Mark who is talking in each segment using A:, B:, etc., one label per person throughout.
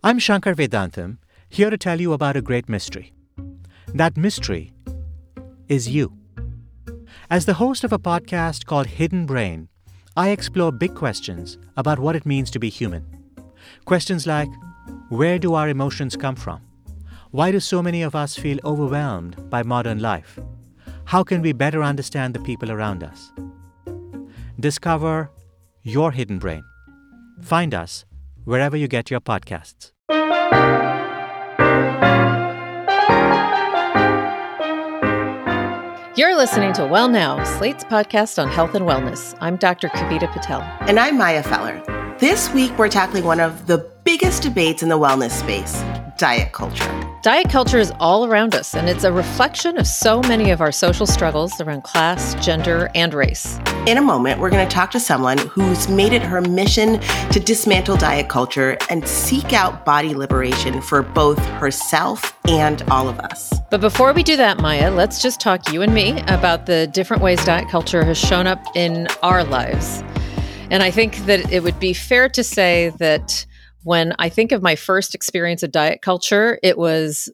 A: I'm Shankar Vedantam, here to tell you about a great mystery. That mystery is you. As the host of a podcast called Hidden Brain, I explore big questions about what it means to be human. Questions like where do our emotions come from? Why do so many of us feel overwhelmed by modern life? How can we better understand the people around us? Discover your hidden brain. Find us wherever you get your podcasts.
B: You're listening to Well Now, Slate's podcast on health and wellness. I'm Dr. Kavita Patel.
C: And I'm Maya Feller. This week, we're tackling one of the biggest debates in the wellness space diet culture.
B: Diet culture is all around us, and it's a reflection of so many of our social struggles around class, gender, and race.
C: In a moment, we're going to talk to someone who's made it her mission to dismantle diet culture and seek out body liberation for both herself and all of us.
B: But before we do that, Maya, let's just talk you and me about the different ways diet culture has shown up in our lives. And I think that it would be fair to say that when I think of my first experience of diet culture, it was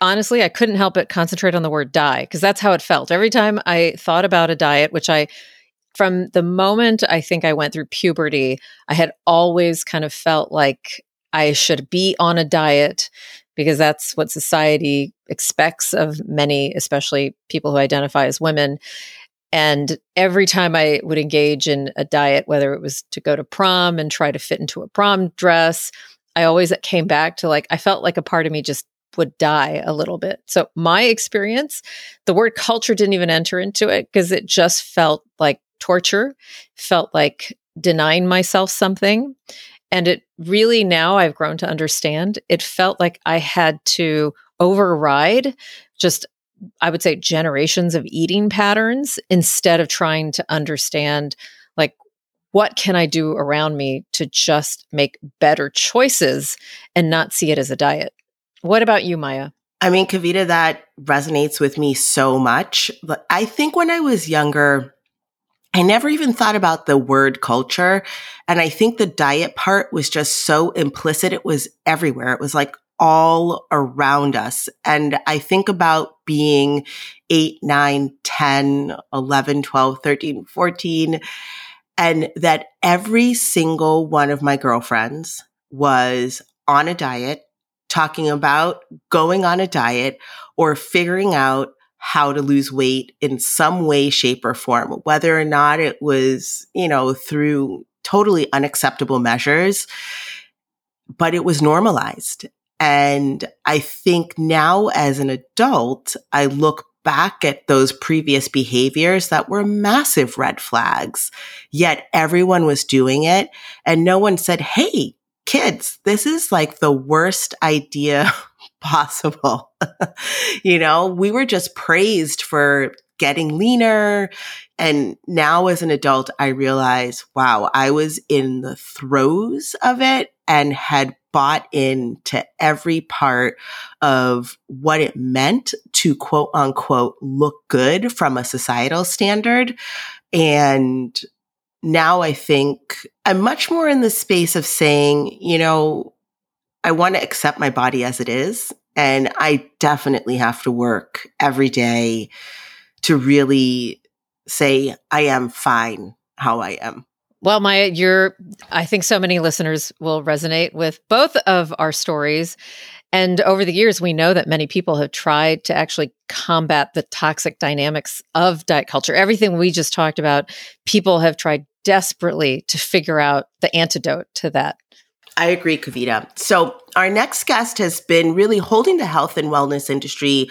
B: honestly, I couldn't help but concentrate on the word die because that's how it felt. Every time I thought about a diet, which I, from the moment I think I went through puberty, I had always kind of felt like I should be on a diet because that's what society expects of many, especially people who identify as women. And every time I would engage in a diet, whether it was to go to prom and try to fit into a prom dress, I always came back to like, I felt like a part of me just would die a little bit. So, my experience, the word culture didn't even enter into it because it just felt like torture, felt like denying myself something. And it really now I've grown to understand, it felt like I had to override just I would say generations of eating patterns instead of trying to understand like what can I do around me to just make better choices and not see it as a diet. What about you, Maya?
C: I mean, Kavita, that resonates with me so much. But I think when I was younger, I never even thought about the word culture. And I think the diet part was just so implicit. It was everywhere. It was like all around us. And I think about being 8, 9, 10, 11, 12, 13, 14, and that every single one of my girlfriends was on a diet, talking about going on a diet or figuring out how to lose weight in some way, shape, or form, whether or not it was, you know, through totally unacceptable measures, but it was normalized. And I think now as an adult, I look back at those previous behaviors that were massive red flags, yet everyone was doing it. And no one said, Hey, kids, this is like the worst idea possible. you know, we were just praised for getting leaner. And now as an adult, I realize, wow, I was in the throes of it and had bought into every part of what it meant to quote unquote look good from a societal standard. And now I think I'm much more in the space of saying, you know, I want to accept my body as it is. And I definitely have to work every day to really say, I am fine how I am.
B: Well, Maya, you're, I think so many listeners will resonate with both of our stories. And over the years, we know that many people have tried to actually combat the toxic dynamics of diet culture. Everything we just talked about, people have tried desperately to figure out the antidote to that.
C: I agree, Kavita. So, our next guest has been really holding the health and wellness industry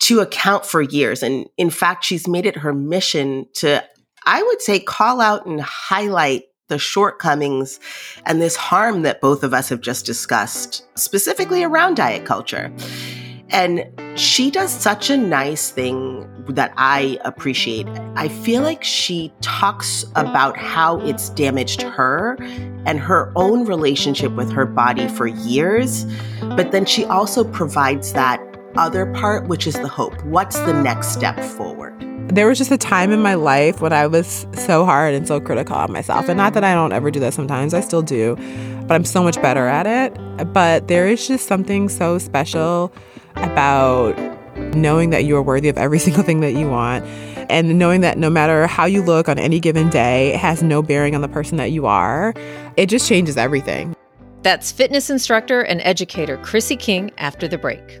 C: to account for years. And in fact, she's made it her mission to I would say call out and highlight the shortcomings and this harm that both of us have just discussed, specifically around diet culture. And she does such a nice thing that I appreciate. I feel like she talks about how it's damaged her and her own relationship with her body for years. But then she also provides that other part, which is the hope. What's the next step forward?
D: There was just a time in my life when I was so hard and so critical of myself. And not that I don't ever do that sometimes, I still do, but I'm so much better at it. But there is just something so special about knowing that you are worthy of every single thing that you want and knowing that no matter how you look on any given day, it has no bearing on the person that you are. It just changes everything.
B: That's fitness instructor and educator Chrissy King after the break.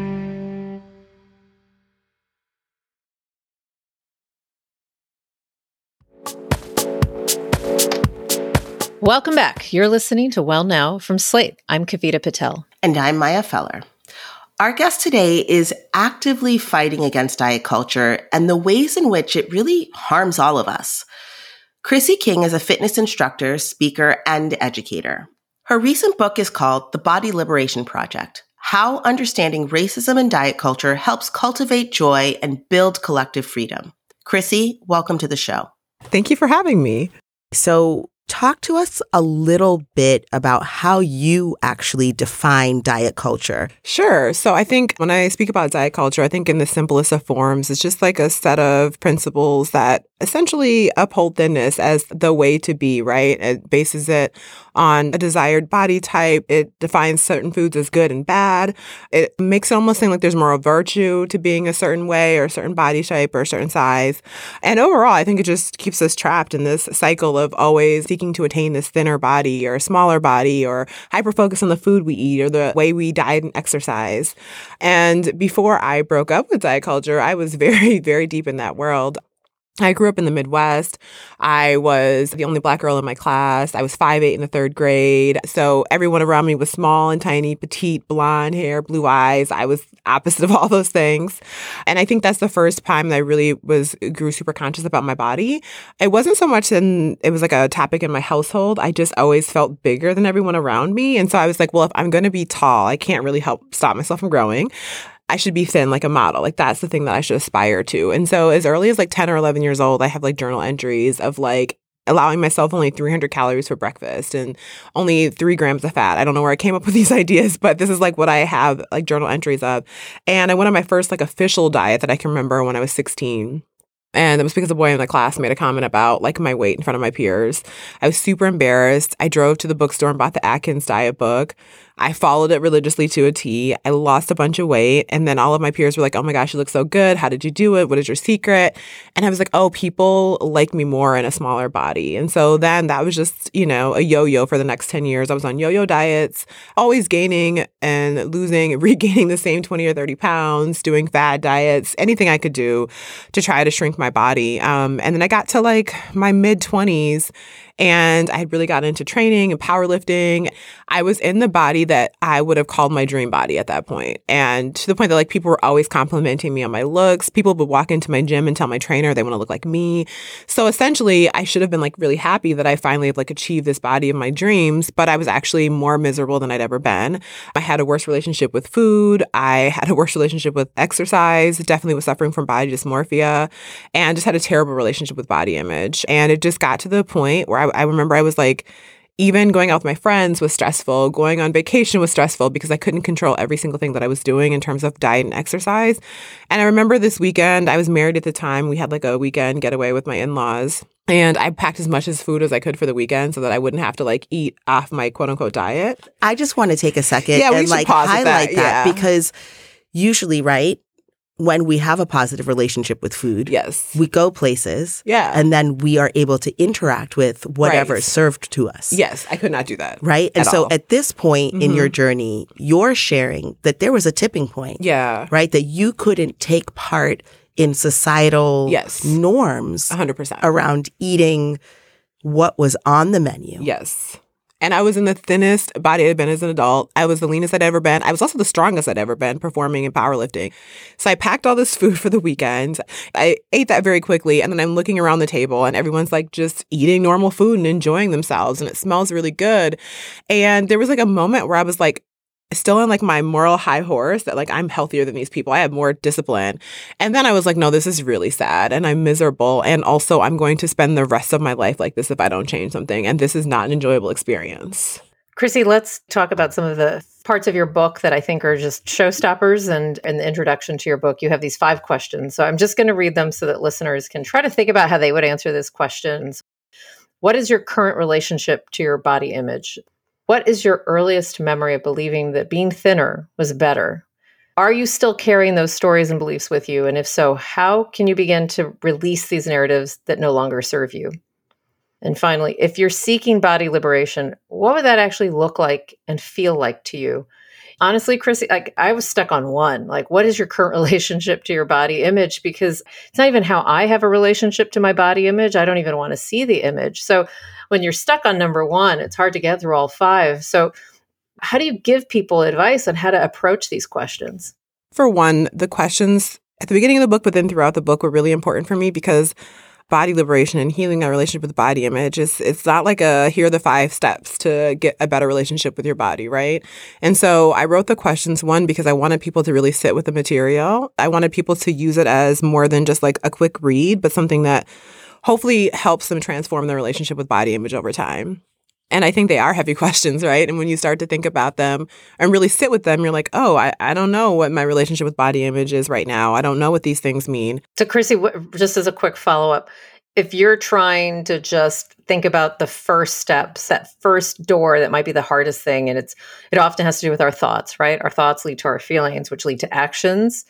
B: Welcome back. You're listening to Well Now from Slate. I'm Kavita Patel.
C: And I'm Maya Feller. Our guest today is actively fighting against diet culture and the ways in which it really harms all of us. Chrissy King is a fitness instructor, speaker, and educator. Her recent book is called The Body Liberation Project How Understanding Racism and Diet Culture Helps Cultivate Joy and Build Collective Freedom. Chrissy, welcome to the show.
D: Thank you for having me.
C: So, talk to us a little bit about how you actually define diet culture.
D: Sure. So I think when I speak about diet culture, I think in the simplest of forms, it's just like a set of principles that essentially uphold thinness as the way to be, right? It bases it on a desired body type. It defines certain foods as good and bad. It makes it almost seem like there's moral virtue to being a certain way or a certain body type or a certain size. And overall, I think it just keeps us trapped in this cycle of always seeking to attain this thinner body or a smaller body or hyper focus on the food we eat or the way we diet and exercise. And before I broke up with diet culture, I was very, very deep in that world. I grew up in the Midwest. I was the only black girl in my class. I was five eight in the third grade. So everyone around me was small and tiny, petite, blonde hair, blue eyes. I was opposite of all those things. And I think that's the first time that I really was grew super conscious about my body. It wasn't so much in it was like a topic in my household. I just always felt bigger than everyone around me. And so I was like, well, if I'm gonna be tall, I can't really help stop myself from growing. I should be thin like a model. Like that's the thing that I should aspire to. And so as early as like 10 or 11 years old, I have like journal entries of like allowing myself only 300 calories for breakfast and only three grams of fat. I don't know where I came up with these ideas, but this is like what I have like journal entries of. And I went on my first like official diet that I can remember when I was 16. And it was because a boy in the class made a comment about like my weight in front of my peers. I was super embarrassed. I drove to the bookstore and bought the Atkins diet book. I followed it religiously to a T. I lost a bunch of weight. And then all of my peers were like, oh my gosh, you look so good. How did you do it? What is your secret? And I was like, oh, people like me more in a smaller body. And so then that was just, you know, a yo yo for the next 10 years. I was on yo yo diets, always gaining and losing, regaining the same 20 or 30 pounds, doing fad diets, anything I could do to try to shrink my body. Um, and then I got to like my mid 20s and I had really gotten into training and powerlifting. I was in the body that I would have called my dream body at that point. And to the point that like people were always complimenting me on my looks. People would walk into my gym and tell my trainer they want to look like me. So essentially, I should have been like really happy that I finally have like achieved this body of my dreams, but I was actually more miserable than I'd ever been. I had a worse relationship with food. I had a worse relationship with exercise, definitely was suffering from body dysmorphia, and just had a terrible relationship with body image. And it just got to the point where I I remember I was like, even going out with my friends was stressful. Going on vacation was stressful because I couldn't control every single thing that I was doing in terms of diet and exercise. And I remember this weekend, I was married at the time. We had like a weekend getaway with my in laws. And I packed as much as food as I could for the weekend so that I wouldn't have to like eat off my quote unquote diet.
C: I just want to take a second
D: Yeah,
C: and like highlight
D: that,
C: that,
D: yeah.
C: because usually, right, when we have a positive relationship with food,
D: Yes.
C: we go places
D: Yeah.
C: and then we are able to interact with whatever
D: Right.
C: is served to us.
D: yes, I could not do that.
C: Right. And so
D: all.
C: at this point in your mm-hmm. journey, you're sharing that there was a tipping point,
D: Yeah.
C: right? That you couldn't take part in societal
D: Yes.
C: norms
D: 100%.
C: around eating what was on the menu.
D: Yes. And I was in the thinnest body I'd been as an adult. I was the leanest I'd ever been. I was also the strongest I'd ever been performing in powerlifting. So I packed all this food for the weekend. I ate that very quickly. And then I'm looking around the table and everyone's like just eating normal food and enjoying themselves. And it smells really good. And there was like a moment where I was like, still on like my moral high horse that like I'm healthier than these people. I have more discipline. And then I was like, no, this is really sad and I'm miserable. And also, I'm going to spend the rest of my life like this if I don't change something. And this is not an enjoyable experience.
B: Chrissy, let's talk about some of the parts of your book that I think are just showstoppers. And in the introduction to your book, you have these five questions. So I'm just going to read them so that listeners can try to think about how they would answer these questions. What is your current relationship to your body image? What is your earliest memory of believing that being thinner was better? Are you still carrying those stories and beliefs with you? And if so, how can you begin to release these narratives that no longer serve you? And finally, if you're seeking body liberation, what would that actually look like and feel like to you? Honestly, Chrissy, like I was stuck on one. Like, what is your current relationship to your body image? Because it's not even how I have a relationship to my body image. I don't even want to see the image. So when you're stuck on number one, it's hard to get through all five. So, how do you give people advice on how to approach these questions?
D: For one, the questions at the beginning of the book, but then throughout the book were really important for me because body liberation and healing our relationship with body image is it's not like a here are the five steps to get a better relationship with your body, right? And so I wrote the questions one because I wanted people to really sit with the material. I wanted people to use it as more than just like a quick read, but something that hopefully helps them transform their relationship with body image over time. And I think they are heavy questions, right? And when you start to think about them and really sit with them, you're like, oh, I, I don't know what my relationship with body image is right now. I don't know what these things mean.
B: So, Chrissy, just as a quick follow up, if you're trying to just think about the first steps, that first door that might be the hardest thing, and it's it often has to do with our thoughts, right? Our thoughts lead to our feelings, which lead to actions.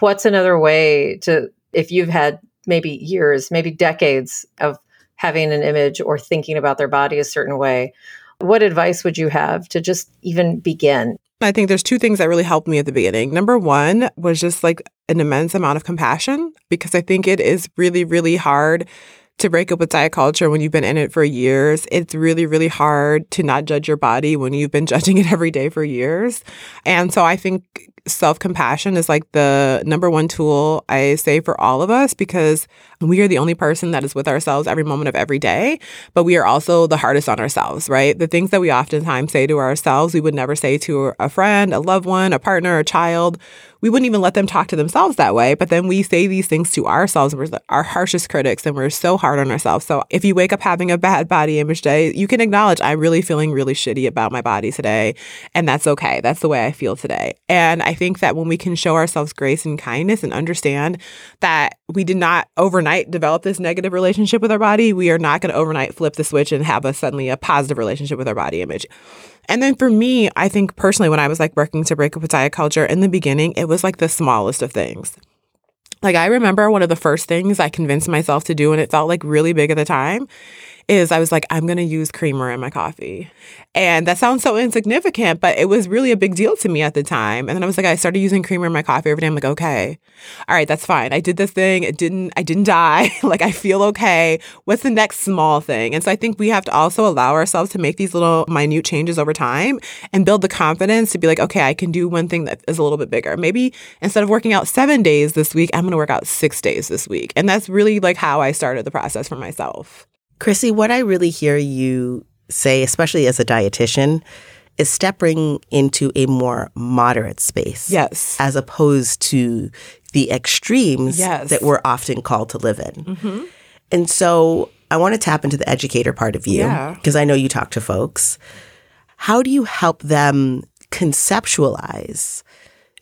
B: What's another way to if you've had maybe years, maybe decades of having an image or thinking about their body a certain way. What advice would you have to just even begin?
D: I think there's two things that really helped me at the beginning. Number one was just like an immense amount of compassion because I think it is really, really hard to break up with diet culture when you've been in it for years. It's really, really hard to not judge your body when you've been judging it every day for years. And so I think self compassion is like the number one tool I say for all of us because we are the only person that is with ourselves every moment of every day, but we are also the hardest on ourselves, right? The things that we oftentimes say to ourselves, we would never say to a friend, a loved one, a partner, a child. We wouldn't even let them talk to themselves that way. But then we say these things to ourselves. We're our harshest critics and we're so hard on ourselves. So if you wake up having a bad body image day, you can acknowledge, I'm really feeling really shitty about my body today. And that's okay. That's the way I feel today. And I think that when we can show ourselves grace and kindness and understand that we did not overnight develop this negative relationship with our body, we are not going to overnight flip the switch and have a suddenly a positive relationship with our body image. And then for me, I think personally, when I was like working to break up with diet culture in the beginning, it was like the smallest of things. Like I remember one of the first things I convinced myself to do, and it felt like really big at the time, is I was like, I'm going to use creamer in my coffee. And that sounds so insignificant, but it was really a big deal to me at the time. And then I was like, I started using creamer in my coffee every day. I'm like, okay, all right, that's fine. I did this thing. It didn't, I didn't die. like I feel okay. What's the next small thing? And so I think we have to also allow ourselves to make these little minute changes over time and build the confidence to be like, okay, I can do one thing that is a little bit bigger. Maybe instead of working out seven days this week, I'm going to work out six days this week. And that's really like how I started the process for myself.
C: Chrissy, what I really hear you say, especially as a dietitian, is stepping into a more moderate space.
D: Yes.
C: As opposed to the extremes
D: yes.
C: that we're often called to live in. Mm-hmm. And so I want to tap into the educator part of you because yeah. I know you talk to folks. How do you help them conceptualize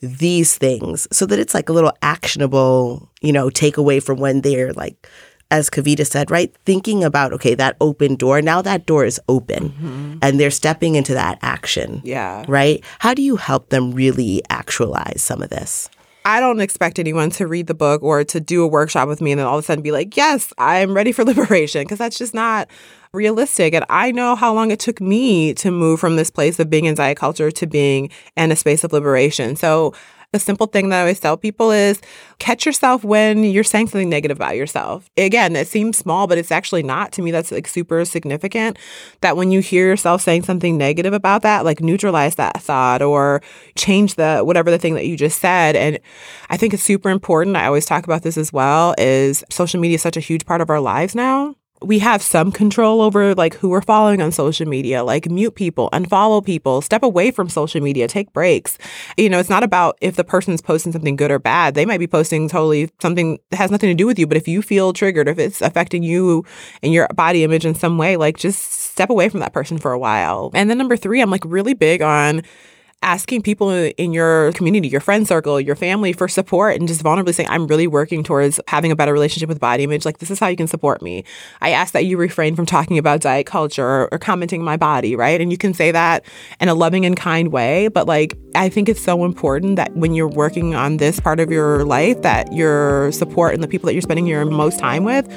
C: these things so that it's like a little actionable, you know, takeaway from when they're like as Kavita said, right? Thinking about, okay, that open door, now that door is open mm-hmm. and they're stepping into that action.
D: Yeah.
C: Right? How do you help them really actualize some of this?
D: I don't expect anyone to read the book or to do a workshop with me and then all of a sudden be like, yes, I'm ready for liberation, because that's just not realistic. And I know how long it took me to move from this place of being in diet culture to being in a space of liberation. So A simple thing that I always tell people is catch yourself when you're saying something negative about yourself. Again, it seems small, but it's actually not. To me, that's like super significant that when you hear yourself saying something negative about that, like neutralize that thought or change the whatever the thing that you just said. And I think it's super important. I always talk about this as well is social media is such a huge part of our lives now we have some control over like who we're following on social media like mute people unfollow people step away from social media take breaks. You know it's not about if the person's posting something good or bad. They might be posting totally something that has nothing to do with you but if you feel triggered if it's affecting you and your body image in some way like just step away from that person for a while. And then number three i'm like really big on asking people in your community, your friend circle, your family for support and just vulnerably saying, I'm really working towards having a better relationship with body image. Like, this is how you can support me. I ask that you refrain from talking about diet culture or, or commenting my body, right? And you can say that in a loving and kind way. But like, I think it's so important that when you're working on this part of your life, that your support and the people that you're spending your most time with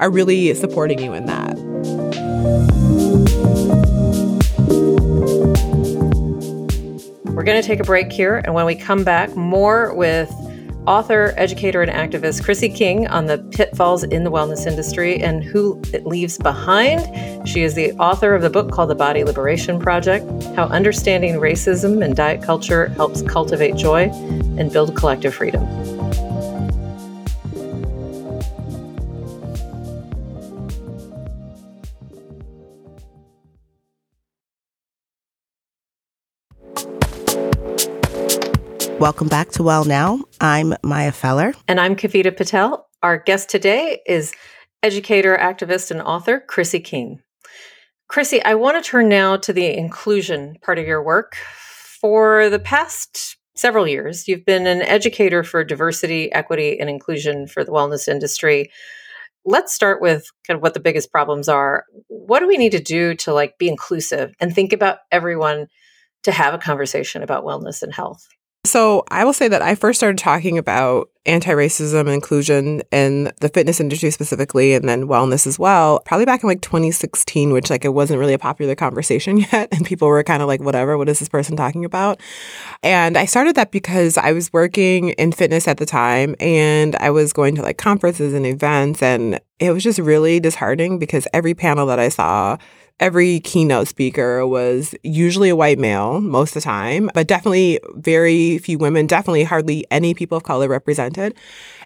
D: are really supporting you in that.
B: We're going to take a break here. And when we come back, more with author, educator, and activist Chrissy King on the pitfalls in the wellness industry and who it leaves behind. She is the author of the book called The Body Liberation Project How Understanding Racism and Diet Culture Helps Cultivate Joy and Build Collective Freedom.
C: Welcome back to Well Now. I'm Maya Feller.
B: And I'm Kavita Patel. Our guest today is educator, activist, and author Chrissy King. Chrissy, I want to turn now to the inclusion part of your work. For the past several years, you've been an educator for diversity, equity, and inclusion for the wellness industry. Let's start with kind of what the biggest problems are. What do we need to do to like be inclusive and think about everyone to have a conversation about wellness and health?
D: So I will say that I first started talking about anti-racism inclusion in the fitness industry specifically and then wellness as well probably back in like 2016 which like it wasn't really a popular conversation yet and people were kind of like whatever what is this person talking about? And i started that because i was working in fitness at the time and i was going to like conferences and events and it was just really disheartening because every panel that i saw every keynote speaker was usually a white male most of the time, but definitely very few women, definitely hardly any people of color represented.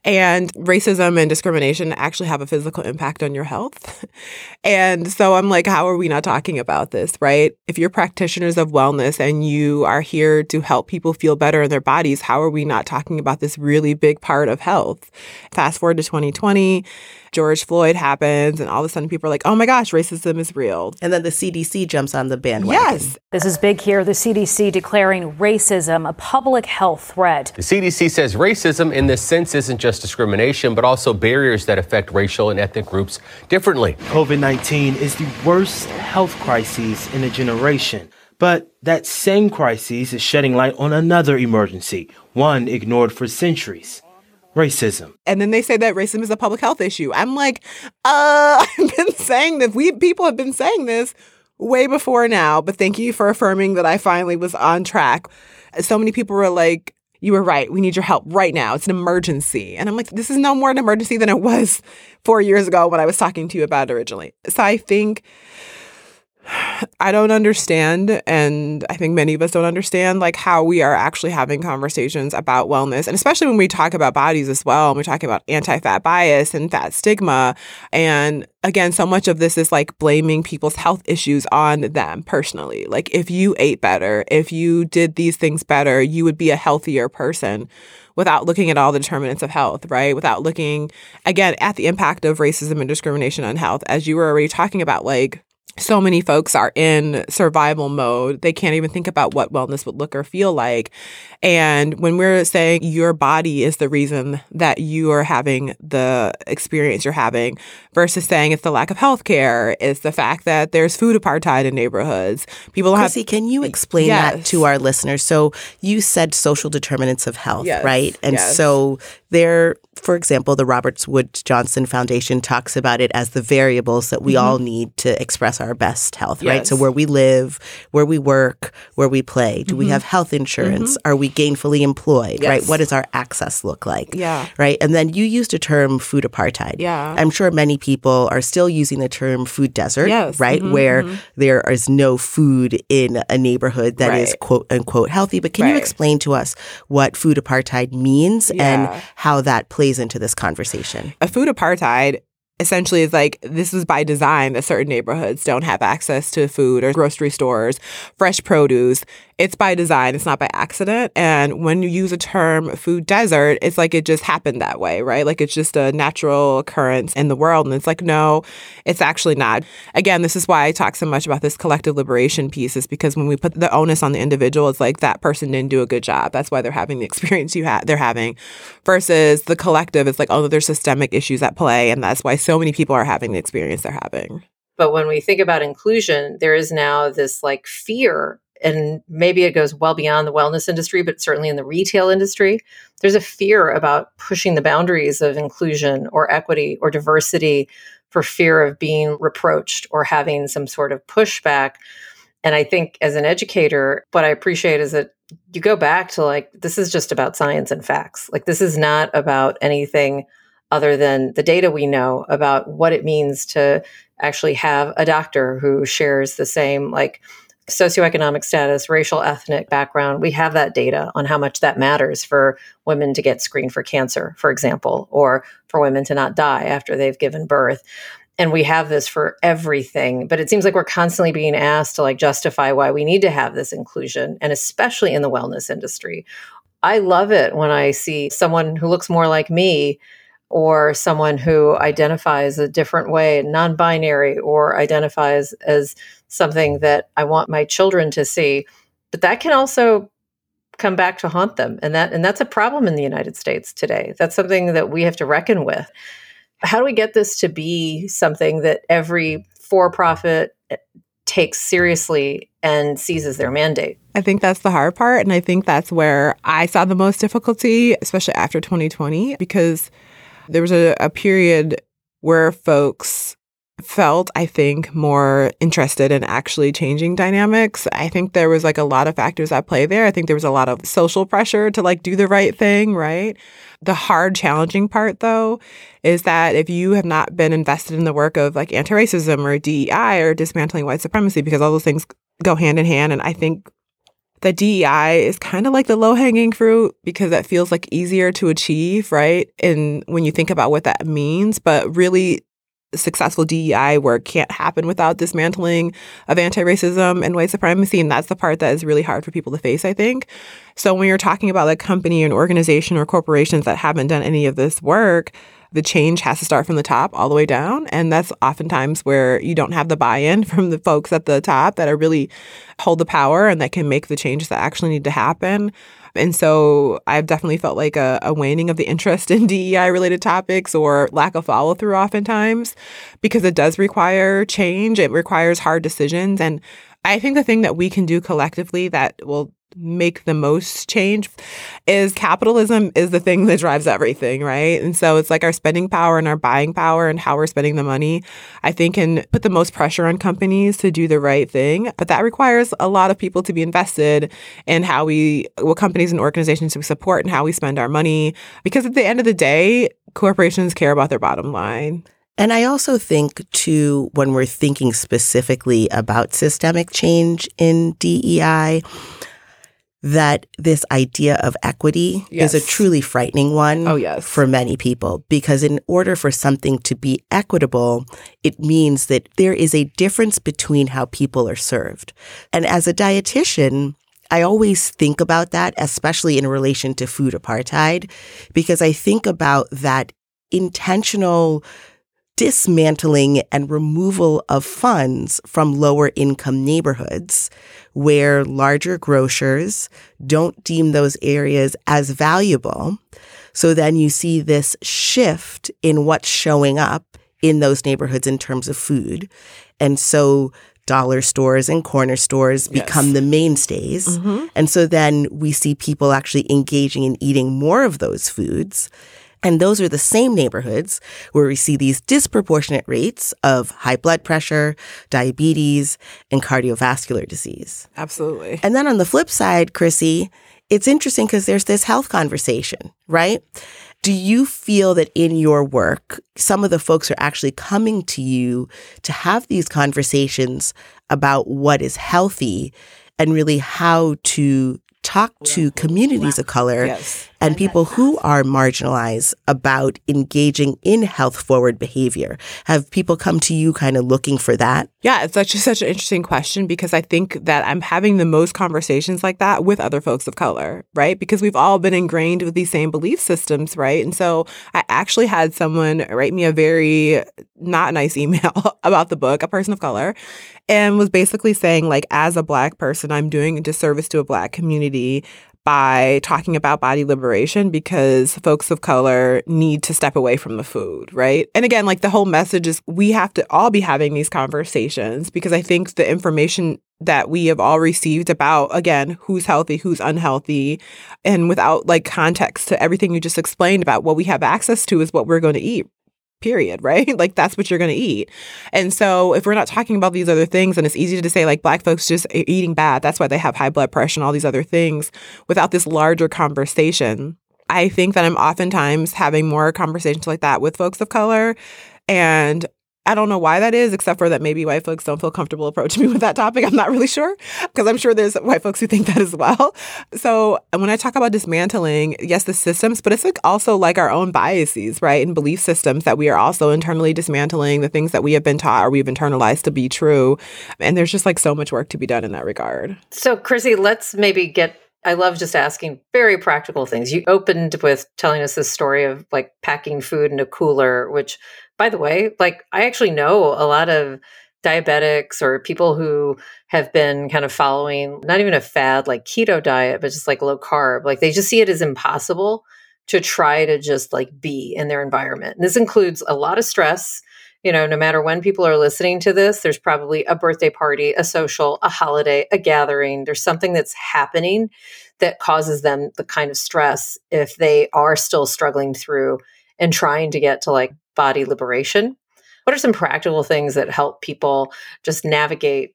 D: And racism and discrimination actually have a physical impact on your health. and so I'm like, how are we not talking about this, right? If you're practitioners of wellness and you are here to help people feel better in their bodies, how are we not talking about this really big part of health? Fast forward to 2020, George Floyd happens, and all of a sudden people are like, oh my gosh, racism is real.
C: And then the CDC jumps on the bandwagon.
D: Yes.
E: This is big here. The CDC declaring racism a public health threat.
F: The CDC says racism in this sense isn't just discrimination, but also barriers that affect racial and ethnic groups differently.
G: COVID 19 is the worst health crisis in a generation. But that same crisis is shedding light on another emergency, one ignored for centuries racism.
D: And then they say that racism is a public health issue. I'm like, uh, I've been saying this. We people have been saying this way before now, but thank you for affirming that I finally was on track. So many people were like, you were right. We need your help right now. It's an emergency. And I'm like, this is no more an emergency than it was four years ago when I was talking to you about it originally. So I think I don't understand, and I think many of us don't understand, like how we are actually having conversations about wellness, and especially when we talk about bodies as well. And we're talking about anti-fat bias and fat stigma, and again, so much of this is like blaming people's health issues on them personally. Like if you ate better, if you did these things better, you would be a healthier person without looking at all the determinants of health, right? Without looking again at the impact of racism and discrimination on health, as you were already talking about, like so many folks are in survival mode. They can't even think about what wellness would look or feel like. And when we're saying your body is the reason that you are having the experience you're having versus saying it's the lack of health care, it's the fact that there's food apartheid in neighborhoods.
C: People Chrissy, have, can you explain yes. that to our listeners? So you said social determinants of health,
D: yes.
C: right? And
D: yes.
C: so there, for example, the Roberts Wood Johnson Foundation talks about it as the variables that we
D: Mm-hmm.
C: all need to express our best health, right? So where we live, where we work, where we play. Do
D: Mm-hmm.
C: we have health insurance? Are we gainfully employed, right? What does our access look like?
D: Yeah.
C: Right. And then you used a term food apartheid.
D: Yeah.
C: I'm sure many people are still using the term food desert,
D: Yes.
C: right?
D: Mhm,
C: Where
D: mhm.
C: there is no food in a neighborhood that is
D: Right.
C: quote unquote healthy. But can you explain to us what food apartheid means and
D: Yeah.
C: How that plays into this conversation?
D: a food apartheid essentially is like this is by design that certain neighborhoods don't have access to food or grocery stores, fresh produce. It's by design, it's not by accident. And when you use a term food desert, it's like it just happened that way, right? Like it's just a natural occurrence in the world. And it's like, no, it's actually not. Again, this is why I talk so much about this collective liberation piece, is because when we put the onus on the individual, it's like that person didn't do a good job. That's why they're having the experience you have they're having. Versus the collective, it's like, oh, there's systemic issues at play, and that's why so many people are having the experience they're having.
B: But when we think about inclusion, there is now this like fear, and maybe it goes well beyond the wellness industry, but certainly in the retail industry, there's a fear about pushing the boundaries of inclusion or equity or diversity for fear of being reproached or having some sort of pushback. And I think as an educator, what I appreciate is that you go back to like, this is just about science and facts. Like, this is not about anything other than the data we know about what it means to actually have a doctor who shares the same like socioeconomic status, racial, ethnic background. We have that data on how much that matters for women to get screened for cancer, for example, or for women to not die after they've given birth. And we have this for everything, but it seems like we're constantly being asked to like justify why we need to have this inclusion, and especially in the wellness industry. I love it when I see someone who looks more like me or someone who identifies a different way, non binary, or identifies as something that I want my children to see. But that can also come back to haunt them. And that and that's a problem in the United States today. That's something that we have to reckon with. How do we get this to be something that every for-profit eh, takes seriously and seizes their mandate?
D: I think that's the hard part. And I think that's where I saw the most difficulty, especially after 2020, because there was a, a period where folks felt, I think, more interested in actually changing dynamics. I think there was like a lot of factors at play there. I think there was a lot of social pressure to like do the right thing, right? The hard, challenging part, though, is that if you have not been invested in the work of like anti racism or DEI or dismantling white supremacy, because all those things go hand in hand. And I think that DEI is kind of like the low hanging fruit because that feels like easier to achieve, right? And when you think about what that means, but really successful DEI work can't happen without dismantling of anti-racism and white supremacy and that's the part that is really hard for people to face I think. So when you're talking about a company and organization or corporations that haven't done any of this work, the change has to start from the top all the way down and that's oftentimes where you don't have the buy-in from the folks at the top that are really hold the power and that can make the changes that actually need to happen. And so I've definitely felt like a, a waning of the interest in DEI related topics or lack of follow through oftentimes because it does require change. It requires hard decisions. And I think the thing that we can do collectively that will make the most change is capitalism is the thing that drives everything, right? And so it's like our spending power and our buying power and how we're spending the money, I think can put the most pressure on companies to do the right thing. But that requires a lot of people to be invested in how we, what companies and organizations we support and how we spend our money. Because at the end of the day, corporations care about their bottom line.
C: And I also think, too, when we're thinking specifically about systemic change in DEI, that this idea of equity
D: Yes.
C: is a truly frightening one
D: Oh, yes.
C: for many people because in order for something to be equitable it means that there is a difference between how people are served and as a dietitian I always think about that especially in relation to food apartheid because I think about that intentional dismantling and removal of funds from lower income neighborhoods where larger grocers don't deem those areas as valuable. So then you see this shift in what's showing up in those neighborhoods in terms of food. And so dollar stores and corner stores become the mainstays. Mm-hmm. And so then we see people actually engaging in eating more of those foods. And those are the same neighborhoods where we see these disproportionate rates of high blood pressure, diabetes, and cardiovascular disease.
D: Absolutely.
C: And then on the flip side, Chrissy, it's interesting because there's this health conversation, right? Do you feel that in your work, some of the folks are actually coming to you to have these conversations about what is healthy and really how to talk to communities of color
D: Yes.
C: And people who are marginalized about engaging in health forward behavior? Have people come to you kind of looking for that?
D: Yeah, it's actually such an interesting question because I think that I'm having the most conversations like that with other folks of color, right? Because we've all been ingrained with these same belief systems, right? And so I actually had someone write me a very not nice email about the book, a person of color, and was basically saying, like, as a Black person, I'm doing a disservice to a Black community by talking about body liberation because folks of color need to step away from the food, right? And again, like the whole message is we have to all be having these conversations because I think the information that we have all received about again who's healthy who's unhealthy and without like context to everything you just explained about what we have access to is what we're going to eat period, right? like that's what you're going to eat. And so if we're not talking about these other things and it's easy to say like black folks just eating bad, that's why they have high blood pressure and all these other things without this larger conversation. I think that I'm oftentimes having more conversations like that with folks of color and I don't know why that is, except for that maybe white folks don't feel comfortable approaching me with that topic. I'm not really sure because I'm sure there's white folks who think that as well. So when I talk about dismantling, yes, the systems, but it's like also like our own biases, right? And belief systems that we are also internally dismantling, the things that we have been taught or we've internalized to be true. And there's just like so much work to be done in that regard.
B: So, Chrissy, let's maybe get. I love just asking very practical things. You opened with telling us this story of like packing food in a cooler, which, by the way, like I actually know a lot of diabetics or people who have been kind of following not even a fad like keto diet, but just like low carb. Like they just see it as impossible to try to just like be in their environment. And this includes a lot of stress. You know, no matter when people are listening to this, there's probably a birthday party, a social, a holiday, a gathering. There's something that's happening that causes them the kind of stress if they are still struggling through and trying to get to like body liberation. What are some practical things that help people just navigate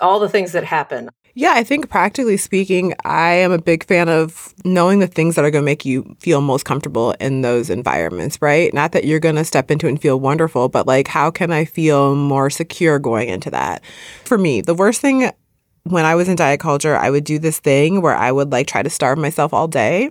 B: all the things that happen?
D: Yeah, I think practically speaking, I am a big fan of knowing the things that are going to make you feel most comfortable in those environments, right? Not that you're going to step into and feel wonderful, but like, how can I feel more secure going into that? For me, the worst thing when I was in diet culture, I would do this thing where I would like try to starve myself all day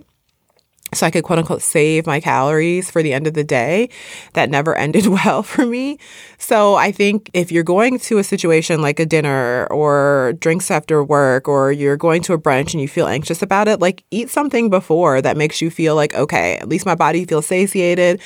D: so I could quote unquote save my calories for the end of the day. That never ended well for me. So I think if you're going to a situation like a dinner or drinks after work or you're going to a brunch and you feel anxious about it, like eat something before that makes you feel like, okay, at least my body feels satiated.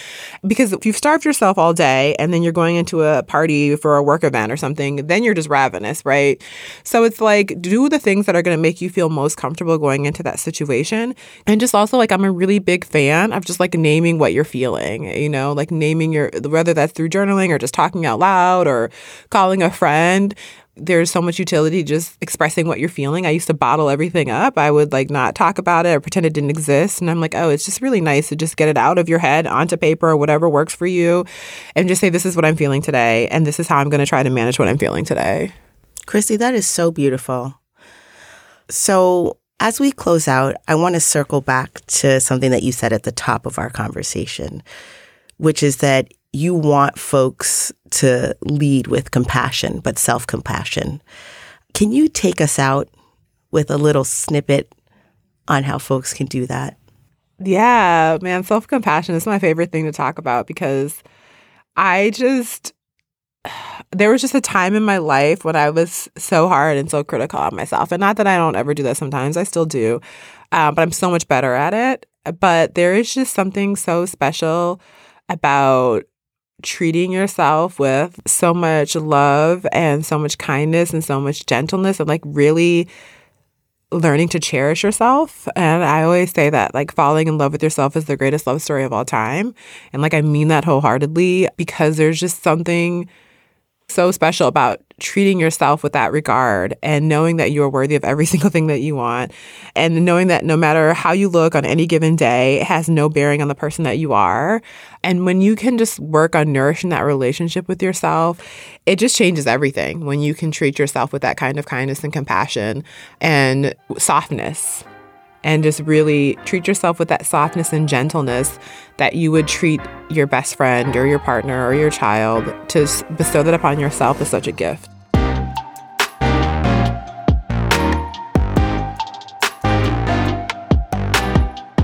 D: Because if you've starved yourself all day and then you're going into a party for a work event or something, then you're just ravenous, right? So it's like do the things that are going to make you feel most comfortable going into that situation. And just also like I'm a really big fan of just like naming what you're feeling, you know, like naming your, whether that's through journaling or just talking out loud or calling a friend. There's so much utility just expressing what you're feeling. I used to bottle everything up. I would like not talk about it or pretend it didn't exist. And I'm like, oh, it's just really nice to just get it out of your head onto paper or whatever works for you and just say, this is what I'm feeling today. And this is how I'm going to try to manage what I'm feeling today.
C: Christy, that is so beautiful. So, as we close out, I want to circle back to something that you said at the top of our conversation, which is that you want folks to lead with compassion, but self compassion. Can you take us out with a little snippet on how folks can do that?
D: Yeah, man, self compassion is my favorite thing to talk about because I just, there was just a time in my life when I was so hard and so critical of myself. And not that I don't ever do that sometimes, I still do, uh, but I'm so much better at it. But there is just something so special about treating yourself with so much love and so much kindness and so much gentleness and like really learning to cherish yourself. And I always say that like falling in love with yourself is the greatest love story of all time. And like I mean that wholeheartedly because there's just something so special about treating yourself with that regard and knowing that you are worthy of every single thing that you want. And knowing that no matter how you look on any given day it has no bearing on the person that you are. And when you can just work on nourishing that relationship with yourself it just changes everything when you can treat yourself with that kind of kindness and compassion and softness and just really treat yourself with that softness and gentleness that you would treat your best friend or your partner or your child to bestow that upon yourself is such a gift.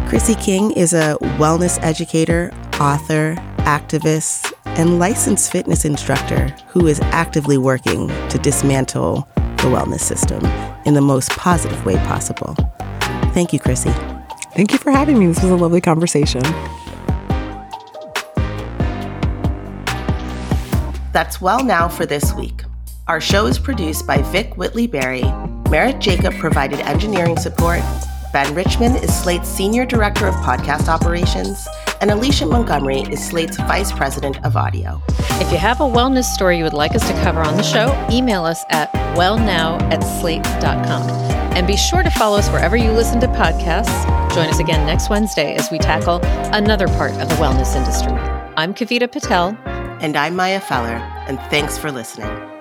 C: Chrissy King is a wellness educator, author, activist, and licensed fitness instructor who is actively working to dismantle the wellness system in the most positive way possible. Thank you, Chrissy.
D: Thank you for having me. This was a lovely conversation.
C: That's well now for this week. Our show is produced by Vic Whitley Berry. Merritt Jacob provided engineering support. Ben Richmond is Slate's Senior Director of Podcast Operations, and Alicia Montgomery is Slate's Vice President of Audio.
B: If you have a wellness story you would like us to cover on the show, email us at wellnow at slate.com. And be sure to follow us wherever you listen to podcasts. Join us again next Wednesday as we tackle another part of the wellness industry. I'm Kavita Patel.
C: And I'm Maya Feller, and thanks for listening.